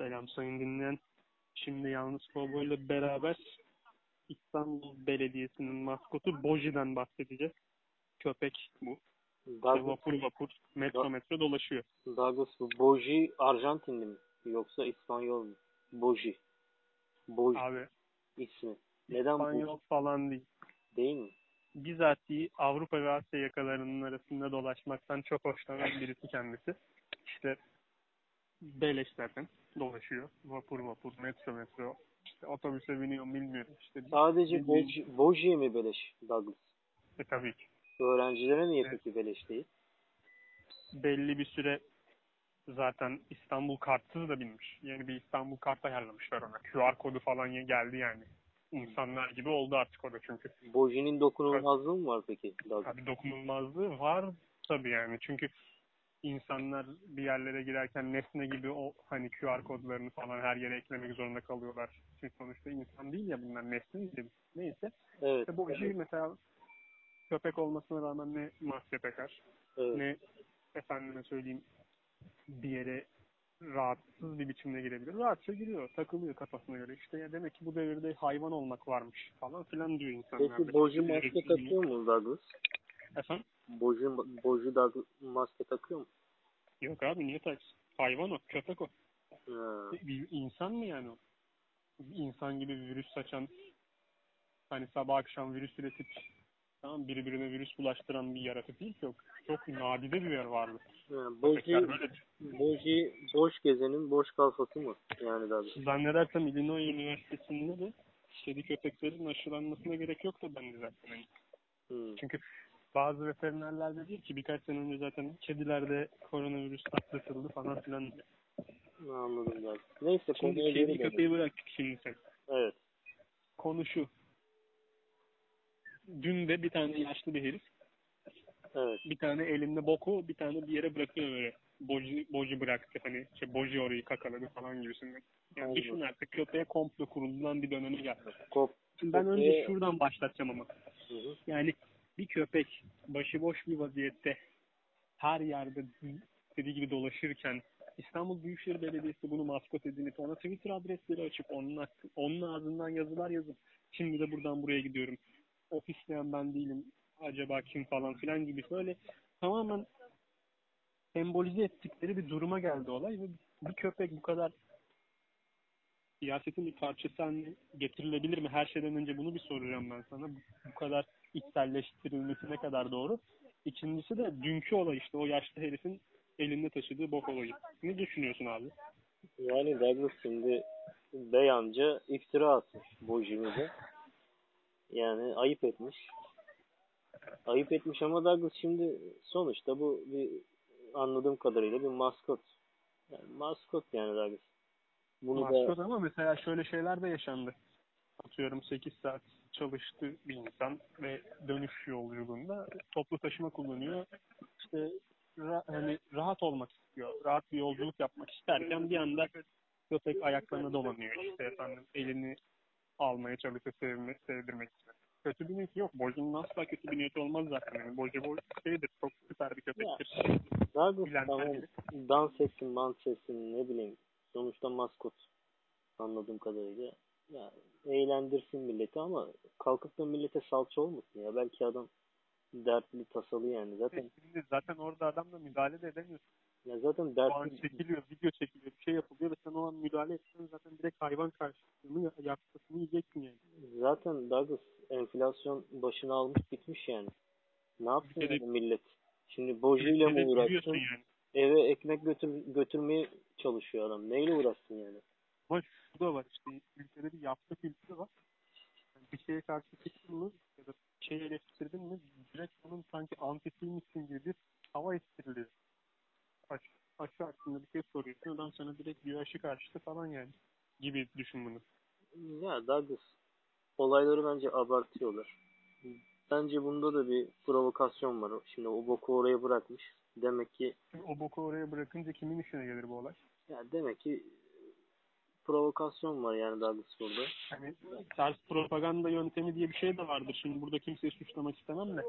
Selam sayın dinleyen. Şimdi Yalnız Kovboy ile beraber İstanbul Belediyesi'nin maskotu Boji'den bahsedeceğiz. Köpek bu. Douglas, vapur vapur, metro metro dolaşıyor. Douglas Boji Arjantinli mi? Yoksa İspanyol mu? Boji. Boji Abi ismi. Neden İspanyol falan değil. Değil mi? Bizatihi Avrupa ve Asya yakalarının arasında dolaşmaktan çok hoşlanan birisi kendisi. İşte beleş zaten dolaşıyor. Vapur vapur, metro metro. İşte otobüse biniyor bilmiyorum. İşte Sadece Boji, Boji'ye mi beleş Douglas? E, tabii ki. Öğrencilere niye Evet. peki beleş değil? belli bir süre zaten İstanbul kartsız da binmiş. Yeni bir İstanbul kart ayarlamışlar ona. QR kodu falan geldi yani. İnsanlar gibi oldu artık o da çünkü. Boji'nin dokunulmazlığı mı var peki Douglas? Tabii dokunulmazlığı var tabii yani. Çünkü insanlar bir yerlere girerken nesne gibi o hani QR kodlarını falan her yere eklemek zorunda kalıyorlar. Çünkü sonuçta insan değil ya bunlar nesne gibi. Neyse. Evet. İşte bu işi mesela köpek olmasına rağmen ne maske takar evet. ne efendime söyleyeyim bir yere rahatsız bir biçimde girebilir. Rahatça giriyor, takılıyor kafasına göre. İşte ya demek ki bu devirde hayvan olmak varmış falan filan diyor insanlar. Peki Boji maske takıyor mu Douglas? Efendim? Boji, Boji Douglas maske takıyor mu? Yok abi niye taksın? Hayvan o, köpek o. Ha. Bir insan mı yani o? Bir insan gibi virüs saçan hani sabah akşam virüs üretip tamam birbirine virüs bulaştıran bir yaratık değil ki o. Çok nadide bir yer varlık. Ha, Boji. Boji boş gezenin boş kafası mı? Yani Douglas. Zannedersem Illinois Üniversitesi'nde de kedi köpeklerin aşılanmasına gerek yok da bence zaten. Hani Hmm. Çünkü bazı veterinerler de diyor ki birkaç sene önce zaten kedilerde koronavirüs atlatıldı falan filan. Anladım Douglas. Neyse Şimdi konuya kedi geri dönelim. köpeği bıraktık şimdi sen. Evet. Konu şu. Dün de bir tane yaşlı bir herif Evet. bir tane elinde boku bir tane bir yere bırakıyor böyle. Boji, boji bıraktı hani şey, boji orayı kakaladı falan gibisinden. Yani Anladım. düşün artık köpeğe komplo kurulan bir döneme geldi. Kop. Şimdi ben önce Köpeğe- şuradan başlatacağım ama. Hı hı. Yani bir köpek başıboş bir vaziyette her yerde istediği gibi dolaşırken İstanbul Büyükşehir Belediyesi bunu maskot edinip ona Twitter adresleri açıp onun, onun ağzından yazılar yazıp şimdi de buradan buraya gidiyorum. Ofisleyen ben değilim. Acaba kim falan filan gibi böyle tamamen sembolize ettikleri bir duruma geldi olay ve bir köpek bu kadar siyasetin bir parçası haline getirilebilir mi? Her şeyden önce bunu bir soracağım ben sana. Bu kadar içselleştirilmesi ne kadar doğru? İkincisi de dünkü olay işte o yaşlı herifin elinde taşıdığı bok olayı. Ne düşünüyorsun abi? Yani Douglas şimdi beyanca iftira atmış Boji'mize. Yani ayıp etmiş. Ayıp etmiş ama Douglas şimdi sonuçta bu bir anladığım kadarıyla bir maskot. Yani maskot yani Douglas. Bunu Maskot da ama mesela şöyle şeyler de yaşandı. Atıyorum 8 saat çalıştı bir insan ve dönüş yolculuğunda toplu taşıma kullanıyor. İşte ra- hani rahat olmak istiyor. Rahat bir yolculuk yapmak isterken bir anda köpek ayaklarına dolanıyor. İşte efendim elini almaya çalışıyor sevme, sevdirmek için. Kötü bir niyeti yok. Boju'nun asla kötü bir niyeti olmaz zaten. Yani Boju Boju şeydir. Çok süper bir köpektir. Douglas Bilen tamam dans etsin, mans etsin ne bileyim. Sonuçta maskot anladığım kadarıyla. Ya, eğlendirsin milleti ama kalkıp da millete salça olmasın ya. Belki adam dertli, tasalı yani. Zaten Şimdi zaten orada adamla müdahale de edemiyorsun. ya zaten dertli çekiliyor, video çekiliyor, bir şey yapılıyor ve sen o an müdahale etsen zaten direkt hayvan karşısını yapmasını yiyeceksin yani. zaten Douglas enflasyon başına almış bitmiş yani. Ne yapsın yani millet? Şimdi mi Ülkede uğraşsın? yani. Eve ekmek götür, götürmeye çalışıyor adam. Neyle uğraşsın yani? Ama şu da var işte ülkede bir yapma kültürü var. Yani bir şeye karşı çıktın mı ya da bir şeyi eleştirdin mi direkt onun sanki antisiymişsin gibi bir hava estiriliyor. Aş, aşı hakkında bir şey soruyorsun adam sana direkt diyor aşı karşıtı falan yani gibi düşün bunu. Ya Douglas olayları bence abartıyorlar. Bence bunda da bir provokasyon var. Şimdi o boku oraya bırakmış. Demek ki Şimdi o boku oraya bırakınca kimin işine gelir bu olay? ya demek ki provokasyon var yani Douglas burada. Hani ters propaganda yöntemi diye bir şey de vardır. Şimdi burada kimseyi suçlamak istemem de.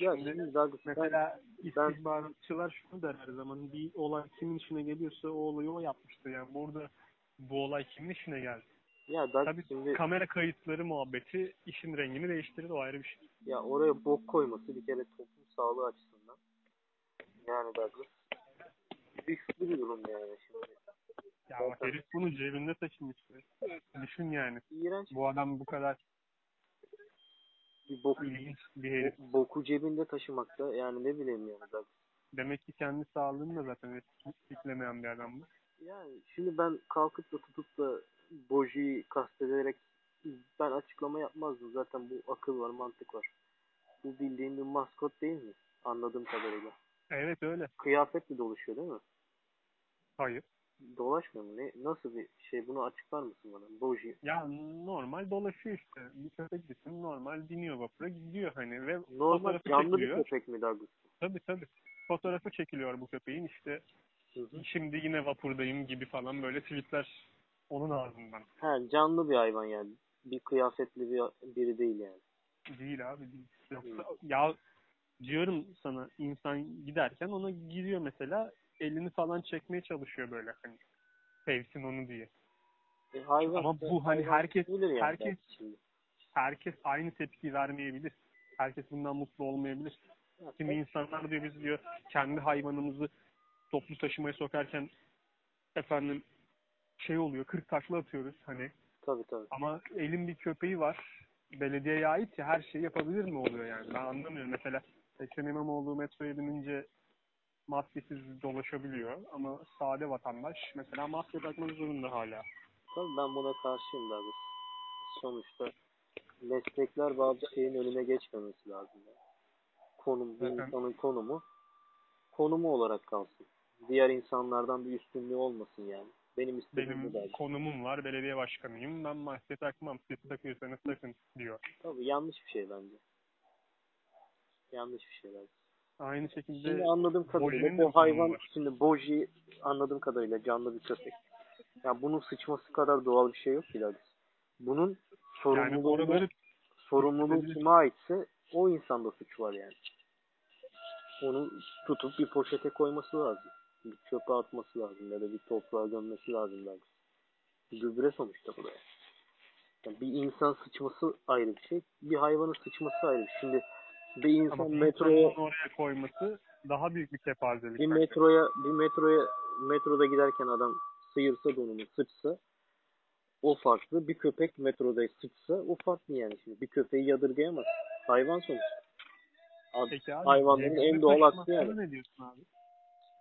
Ya Şimdi Douglas ben, Mesela istihbaratçılar şunu der her zaman. Bir olay kimin işine geliyorsa o olayı o yapmıştır. Yani burada bu olay kimin işine geldi? ya Douglas Tabii şimdi kamera kayıtları muhabbeti işin rengini değiştirir. O ayrı bir şey. ya oraya bok koyması bir kere toplum sağlığı açısından. Yani Douglas riskli bir durum yani şimdi. Ya bak herif bunu cebinde taşımış. Düşün yani. İğrenç Bu adam bu kadar bir bok, ilginç bir herif. bo- boku cebinde taşımakta yani ne bileyim yani. Demek ki kendi sağlığını da zaten etkilemeyen bir adam bu. Yani şimdi ben kalkıp da tutup da Boji'yi kastederek ben açıklama yapmazdım. Zaten bu akıl var, mantık var. Bu bildiğin bir maskot değil mi? Anladığım kadarıyla. Evet öyle. Kıyafetle dolaşıyor değil mi? Hayır. Dolaşmıyor mu? Ne, nasıl bir şey? Bunu açıklar mısın bana? Boji. Ya normal dolaşıyor işte. Bir köpek gitsin normal biniyor vapura gidiyor hani ve Normal canlı bir çekiliyor. köpek mi Douglas? Tabii tabii. Fotoğrafı çekiliyor bu köpeğin işte Hı hı. şimdi yine vapurdayım gibi falan böyle tweetler onun ağzından. Ha, canlı bir hayvan yani. Bir kıyafetli bir biri değil yani. Değil abi değil. Yoksa ya diyorum sana insan giderken ona gidiyor mesela elini falan çekmeye çalışıyor böyle hani sevsin onu diye. E, hayvan Ama bu hani herkes- yani herkes- belki. Herkes aynı tepki vermeyebilir. Herkes bundan mutlu olmayabilir. Ya, Kimi insanlar diyor biz diyor kendi hayvanımızı toplu taşımaya sokarken efendim şey oluyor kırk takla atıyoruz hani Tabii tabii. ama elin bir köpeği var belediyeye ait ya her şeyi yapabilir mi oluyor yani ben anlamıyorum mesela Ekrem İmamoğlu metroya binince maskesiz dolaşabiliyor ama sade vatandaş mesela maske takmak zorunda hala. Tabii ben buna karşıyım Douglas. Sonuçta meslekler bazı şeyin önüne geçmemesi lazım. Yani. Konum, bir insanın konumu konumu olarak kalsın. Diğer insanlardan bir üstünlüğü olmasın yani. Benim istediğim Benim konumum var belediye başkanıyım ben maske takmam siz takıyorsanız takın diyor. Tabii yanlış bir şey bence. Yanlış bir şey bence. Aynı şekilde Şimdi anladığım kadarıyla bu hayvan, var. şimdi Boji anladığım kadarıyla canlı bir köpek. Ya bunun sıçması kadar doğal bir şey yok ki. Bunun yani sorumluluğu oraları sorumluluğu kime aitse o insanda suç var yani. Onu tutup bir poşete koyması lazım. Bir çöpe atması lazım ya da bir toprağa gömmesi lazım belki. Gübre sonuçta bu da. Yani bir insan sıçması ayrı bir şey. Bir hayvanın sıçması ayrı şey. Şimdi bir insan ama metroya oraya koyması daha büyük bir kepazelik. bir metroya bir metroya metroda giderken adam sıyırsa donunu sıçsa o farklı. Bir köpek metroda sıçsa o farklı yani şimdi. Bir köpeği yadırgayamaz. Hayvan sonuçta. Peki abi, hayvanların en doğal hakkı yani. Ne diyorsun abi?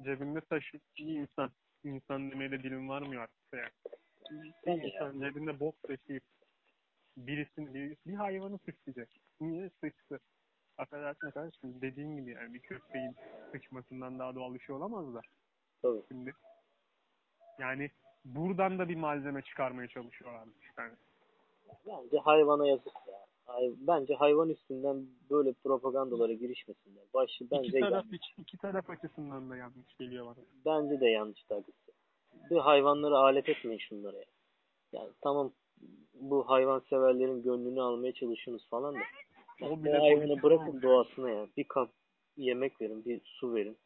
Cebinde taşı bir insan. İnsan demeye de dilim varmıyor artık yani. Bir insan cebinde bok taşıyıp birisini, bir, bir hayvanı sıçrayacak. Niye sıçtı? Affedersin kardeşim dediğin gibi yani bir köpeğin sıçmasından daha doğal bir şey olamaz da. Tabii. Şimdi yani buradan da bir malzeme çıkarmaya çalışıyorlar yani. Bence hayvana yazık ya. Hay- Bence hayvan üstünden böyle propagandalara girişmesinler. Başı bence iki taraf yanlış. iki taraf açısından da yanlış geliyor bana. Bence de yanlış Douglas. Bir hayvanları alet etmeyin şunlara ya. Yani tamam bu hayvan severlerin gönlünü almaya çalışıyorsunuz falan da. O bile hayvanı bırakın doğasına ya. Bir kap yemek verin, bir su verin.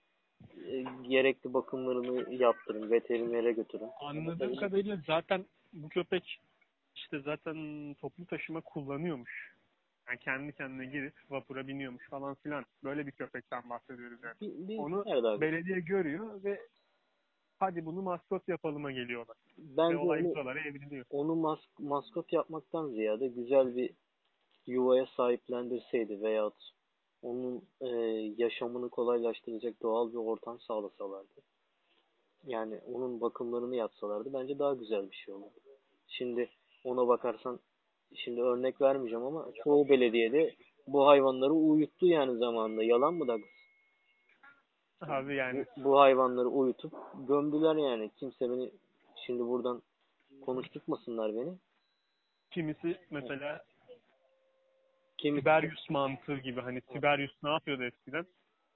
E, gerekli bakımlarını yaptırın, veterinere götürün. Anladığım kadarıyla zaten bu köpek işte zaten toplu taşıma kullanıyormuş. Yani kendi kendine girip vapura biniyormuş falan filan. Böyle bir köpekten bahsediyoruz yani. Bir, bir, Onu belediye görüyor ve hadi bunu maskot yapalım'a geliyorlar. Ve Bence olay onu, evriliyor. onu mas maskot yapmaktan ziyade güzel bir yuvaya sahiplendirseydi veyahut onun e, yaşamını kolaylaştıracak doğal bir ortam sağlasalardı. Yani onun bakımlarını yapsalardı bence daha güzel bir şey olurdu. Şimdi ona bakarsan şimdi örnek vermeyeceğim ama çoğu belediyede bu hayvanları uyuttu yani zamanında. Yalan mı Douglas? Abi yani Bu, bu hayvanları uyutup gömdüler yani. Kimse beni şimdi buradan konuşturmasınlar beni. kimisi mesela Kim Tiberius mantığı gibi hani Tiberius ne yapıyordu eskiden?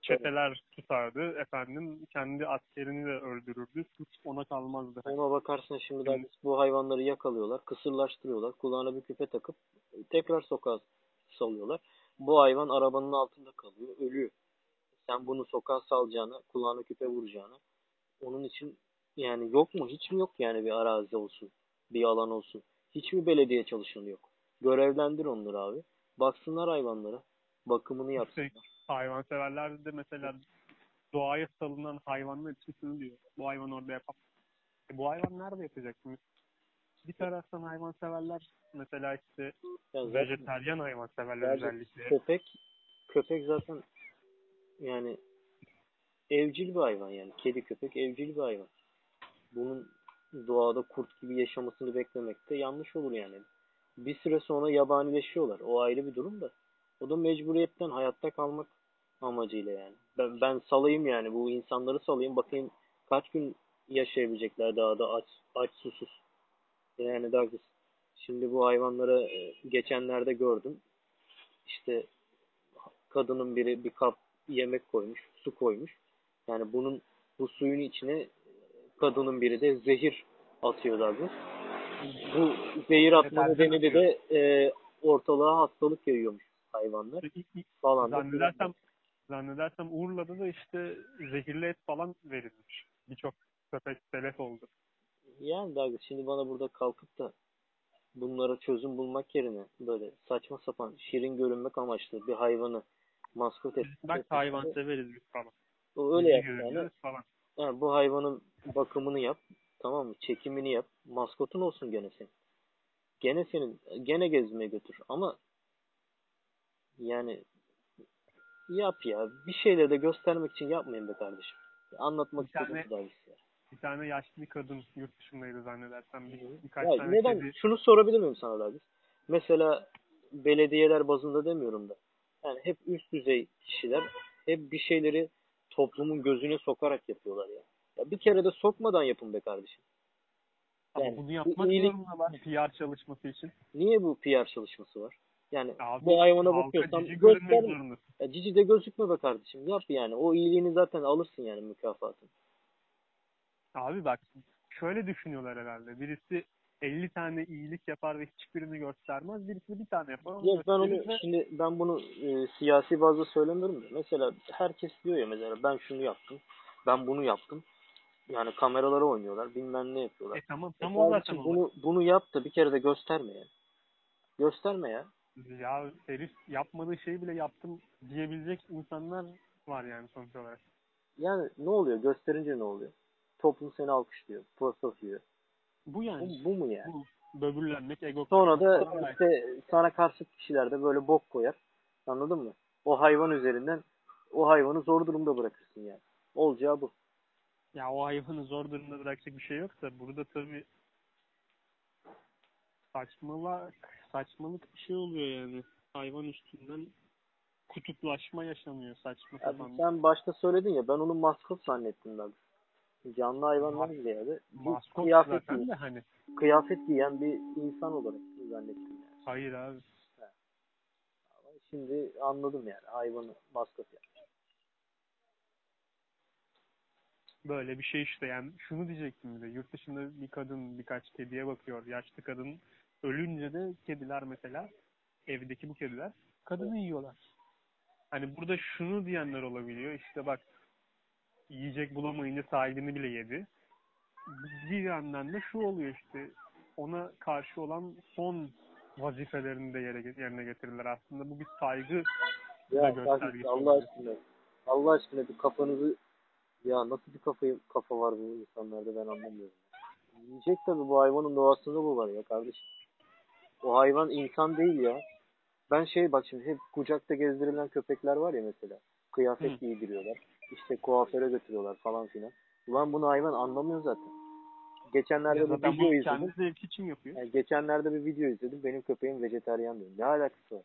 çeteler tutardı. Efendim kendi askerini de öldürürdü. Suç ona kalmazdı. Ona bakarsın şimdi Şimdi- de bu hayvanları yakalıyorlar, kısırlaştırıyorlar, kulağına bir küpe takıp tekrar sokağa salıyorlar. Bu hayvan arabanın altında kalıyor, ölüyor. Sen bunu sokağa salacağına, kulağına küpe vuracağına, onun için yani yok mu? Hiç mi yok yani bir arazi olsun, bir alan olsun? Hiç mi belediye çalışanı yok? Görevlendir onları abi. Baksınlar hayvanlara, bakımını yapsınlar. Hayvanseverler de mesela doğaya salınan için şunu diyor. Bu hayvan orada yapamaz. E bu hayvan nerede yapacak? Şimdi bir taraftan hayvanseverler mesela işte Yani zaten- vejetaryen hayvanseverler Bence özellikle. Köpek köpek zaten yani evcil bir hayvan yani. Kedi köpek evcil bir hayvan. Bunun doğada kurt gibi yaşamasını beklemek de yanlış olur yani. Bir süre sonra yabanileşiyorlar. O ayrı bir durum da. O da mecburiyetten hayatta kalmak amacıyla yani. Ben, ben salayım yani bu insanları salayım bakayım kaç gün yaşayabilecekler dağda aç, aç susuz. Yani Douglas. Şimdi bu hayvanlara e, geçenlerde gördüm. İşte kadının biri bir kap yemek koymuş, su koymuş. Yani bunun bu suyun içine kadının biri de zehir atıyor Douglas. Bu zehir atma Deterjan nedeni de e, ortalığa hastalık yayıyormuş hayvanlar falan. Zannedersem, zannedersem Urla'da da işte zehirli et falan verilmiş. Birçok köpek telef oldu. Yani Douglas şimdi bana burada kalkıp da bunlara çözüm bulmak yerine böyle saçma sapan şirin görünmek amaçlı bir hayvanı maskot et. Bak etmek- hayvan severiz biz falan. O öyle yap yani. falan. Yani bu hayvanın bakımını yap. Tamam mı? Çekimini yap. Maskotun olsun gene senin. Gene senin. Gene gezmeye götür. Ama yani yap ya. Bir şeyleri de göstermek için yapmayın be kardeşim. Anlatmak istedim daha ya. Bir tane yaşlı bir kadın yurt dışındaydı zannedersem. Bir, birkaç Ya tane neden? kedi. Şunu sorabilir miyim sana Davis? Mesela belediyeler bazında demiyorum da. Yani hep üst düzey kişiler hep bir şeyleri toplumun gözüne sokarak yapıyorlar ya. Ya bir kere de sokmadan yapın be kardeşim. Ama Yani bunu bu yapmak iyilik- zorundalar PR çalışması için. Niye bu PR çalışması var? Yani Abi, bu hayvana bakıyorsan gösterme. Ya cici de gözükme be kardeşim. Yap yani. O iyiliğini zaten alırsın yani mükafatını. Abi bak şöyle düşünüyorlar herhalde. Birisi 50 tane iyilik yapar ve hiçbirini göstermez. Birisi bir tane yapar. Yok ben onu ve- şimdi ben bunu e, siyasi bazda söylemiyorum da mesela herkes diyor ya mesela ben şunu yaptım. Ben bunu yaptım. Yani kameralara oynuyorlar. Bilmem ne yapıyorlar. E tamam E tam o zaten bunu bunu yap da bir kere de gösterme ya. Gösterme ya. Ya herif yapmadığı şeyi bile yaptım diyebilecek insanlar var yani sonuç olarak. Yani ne oluyor? Gösterince ne oluyor? Toplum seni alkışlıyor. Prostof diyor. Bu Bu, yani. bu mu yani? Bu böbürlenmek, ego Sonra da işte sana karşı kişiler de böyle bok koyar. Anladın mı? O hayvan üzerinden o hayvanı zor durumda bırakırsın yani. Olacağı bu. Ya o hayvanı zor durumda bırakacak bir şey yoksa burada tabii saçmalık, saçmalık bir şey oluyor yani. Hayvan üstünden kutuplaşma yaşanıyor saçma Abi sapan. sen başta söyledin ya ben onu maskot zannettim ben. Canlı hayvandan Mas- ziyade bir Maskot kıyafet, zaten giyen, de hani. kıyafet giyen bir insan olarak zannettim yani. Hayır abi. Ama Şimdi anladım yani hayvanı maskot yani. Böyle bir şey işte yani şunu diyecektim bir de yurt dışında bir kadın birkaç kediye bakıyor yaşlı kadın ölünce de kediler mesela evdeki bu kediler kadını yiyorlar. Hani burada şunu diyenler olabiliyor işte bak yiyecek bulamayınca sahibini bile yedi. Bir yandan da şu oluyor işte ona karşı olan son vazifelerini de yere, yerine getirirler. Aslında bu bir saygı da Ya göstergesi kardeşim Allah aşkına Allah aşkına bir kafanızı ya nasıl bir kafayı, kafa var bu insanlarda ben anlamıyorum. Yiyecek tabii bu hayvanın doğasında bu var ya kardeşim. O hayvan insan değil ya. Ben şey bak şimdi hep kucakta gezdirilen köpekler var ya mesela. Kıyafet Hı. giydiriyorlar. İşte kuaföre götürüyorlar falan filan. Ulan bunu hayvan anlamıyor zaten. Geçenlerde Ya bir video izledim. kendi zevki için yapıyor. Yani geçenlerde bir video izledim. Benim köpeğim vejetaryen diyor. Ne alakası var?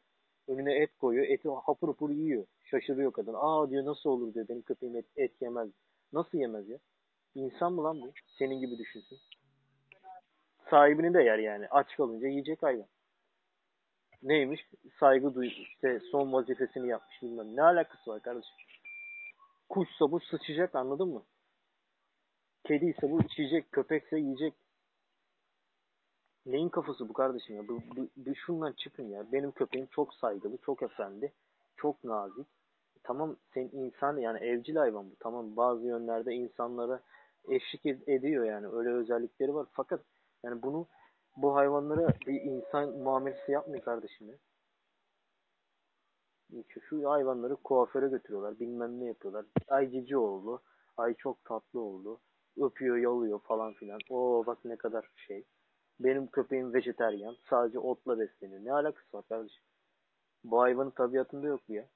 Önüne et koyuyor. Eti hapur hapur yiyor. Şaşırıyor kadın. Aa diyor nasıl olur diyor. Benim köpeğim et, et yemez. Nasıl yemez ya? İnsan mı lan bu? Senin gibi düşünsün. Sahibini de yer yani. Aç kalınca yiyecek hayvan. Neymiş? Saygı duy. işte son vazifesini yapmış bilmem. Ne alakası var kardeşim? Kuşsa bu sıçacak anladın mı? Kediyse bu içecek, köpekse yiyecek. Neyin kafası bu kardeşim ya? Bu, bu, bu şundan çıkın ya. Benim köpeğim çok saygılı, çok efendi, çok nazik. Tamam sen insan yani evcil hayvan bu. Tamam bazı yönlerde insanlara eşlik ed- ediyor yani. Öyle özellikleri var. Fakat yani bunu bu hayvanlara bir insan muamelesi yapmıyor kardeşim ya. Şu, hayvanları kuaföre götürüyorlar. Bilmem ne yapıyorlar. Ay cici oldu. Ay çok tatlı oldu. Öpüyor, yalıyor falan filan. Oo bak ne kadar şey. Benim köpeğim vejeteryan. Sadece otla besleniyor. Ne alakası var kardeşim? Bu hayvanın tabiatında yok bu ya.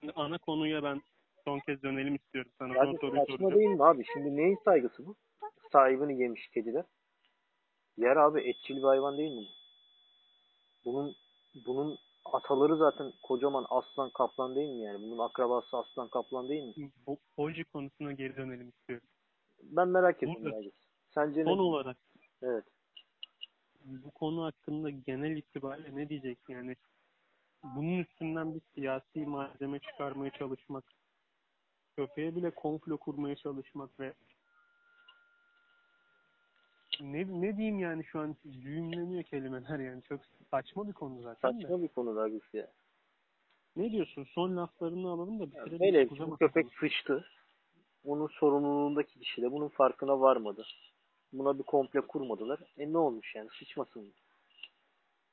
Şimdi ana konuya ben son kez dönelim istiyorum sana. Yani soruyu saçma değil mi abi? Şimdi neyin saygısı bu? Sahibini yemiş kediler. Yer abi etçil bir hayvan değil mi bu? Bunun bunun ataları zaten kocaman aslan kaplan değil mi yani? Bunun akrabası aslan kaplan değil mi? Bu Polji konusuna geri dönelim istiyorum. Ben merak ettim. Sence Son ne? olarak Evet. bu konu hakkında genel itibariyle ne diyeceksin yani? Bunun üstünden bir siyasi malzeme çıkarmaya çalışmak, köpeğe bile komplo kurmaya çalışmak ve ne, ne diyeyim yani şu an düğümleniyor kelimeler yani çok saçma bir konu zaten de. Saçma bir konu Douglas ya. Ne diyorsun? Son laflarını alalım da bitirelim. Hele bu köpek sıçtı. Bunun sorumluluğundaki kişi de bunun farkına varmadı. Buna bir komple kurmadılar. E ne olmuş yani? Sıçmasın?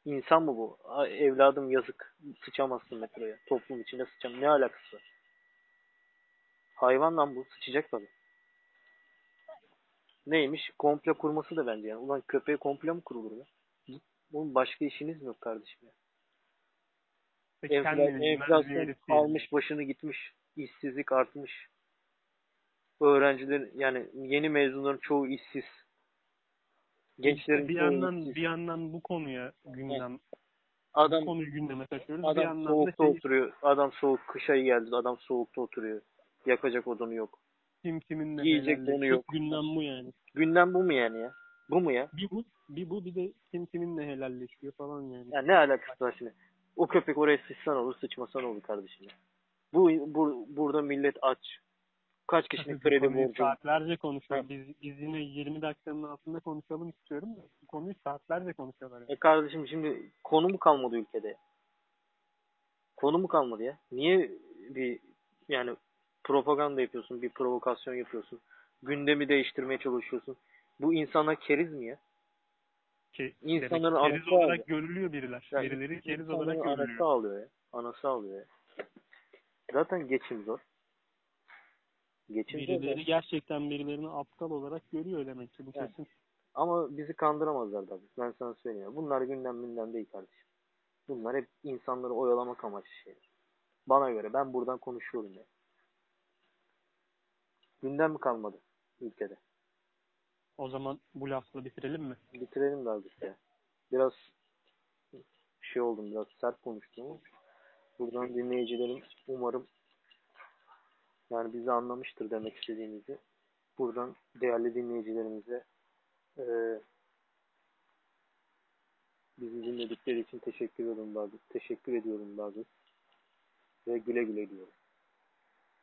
İnsan mı bu? Evladım yazık. Sıçamazsın metroya. Toplum içinde sıçam. Ne alakası var? Hayvan lan bu. Sıçacak tabii. Neymiş? Komple kurması da bence yani. Ulan köpeğe komple mi kurulur ya? Bunun başka işiniz mi yok kardeşim ya? Enflasyon diyelim. almış başını gitmiş. işsizlik artmış. Öğrencilerin yani yeni mezunların çoğu işsiz. Gençlerin bir yandan bir yandan bu konuya gündem bu Adam konuyu gündeme taşıyoruz. bir adam yandan da soğukta şey, oturuyor. Adam soğuk kış ayı geldi. Adam soğukta oturuyor. Yakacak odunu yok. kim Yiyecek helalleşiyor. donu yok. Gündem bu yani. Gündem bu mu yani ya? Bu mu ya? Bir bu, bir bu bir de kim kiminle helalleşiyor falan yani. Ya ne alakası var şimdi? O köpek oraya sıçsan olur, sıçmasan olur kardeşim. ya. Bu, bu burada millet aç. Kaç kişinin kredi borcu? saatlerce konuşuyor. Biz, biz yine 20 dakikanın altında konuşalım istiyorum da bu konuyu saatlerce konuşuyorlar. Yani. E kardeşim şimdi konu mu kalmadı ülkede? Konu mu kalmadı ya? Niye bir yani propaganda yapıyorsun, bir provokasyon yapıyorsun? Gündemi değiştirmeye çalışıyorsun. Bu insanlar keriz mi ya? Ki, İnsanların demek keriz anası olarak aldı. görülüyor biriler. Yani Birileri keriz olarak anası görülüyor. ağlıyor ya. Anası ağlıyor ya. Zaten geçim zor. Geçim zor. Birileri gerçekten birilerini aptal olarak görüyor demek ki bu Evet. kesin. Ama bizi kandıramazlar tabii. Ben sana söyleyeyim. Bunlar gündem gündem değil kardeşim. Bunlar hep insanları oyalamak amaçlı şeyler. Bana göre ben buradan konuşuyorum ya. Gündem mi kalmadı ülkede? O zaman bu lafla bitirelim mi? Bitirelim de artık ya. Biraz şey oldum biraz sert konuştum buradan dinleyicilerim umarım yani bizi anlamıştır demek istediğimizi. Buradan değerli dinleyicilerimize eee bizi dinledikleri için teşekkür ediyorum bazı. Teşekkür ediyorum bazı. Ve güle güle diyorum.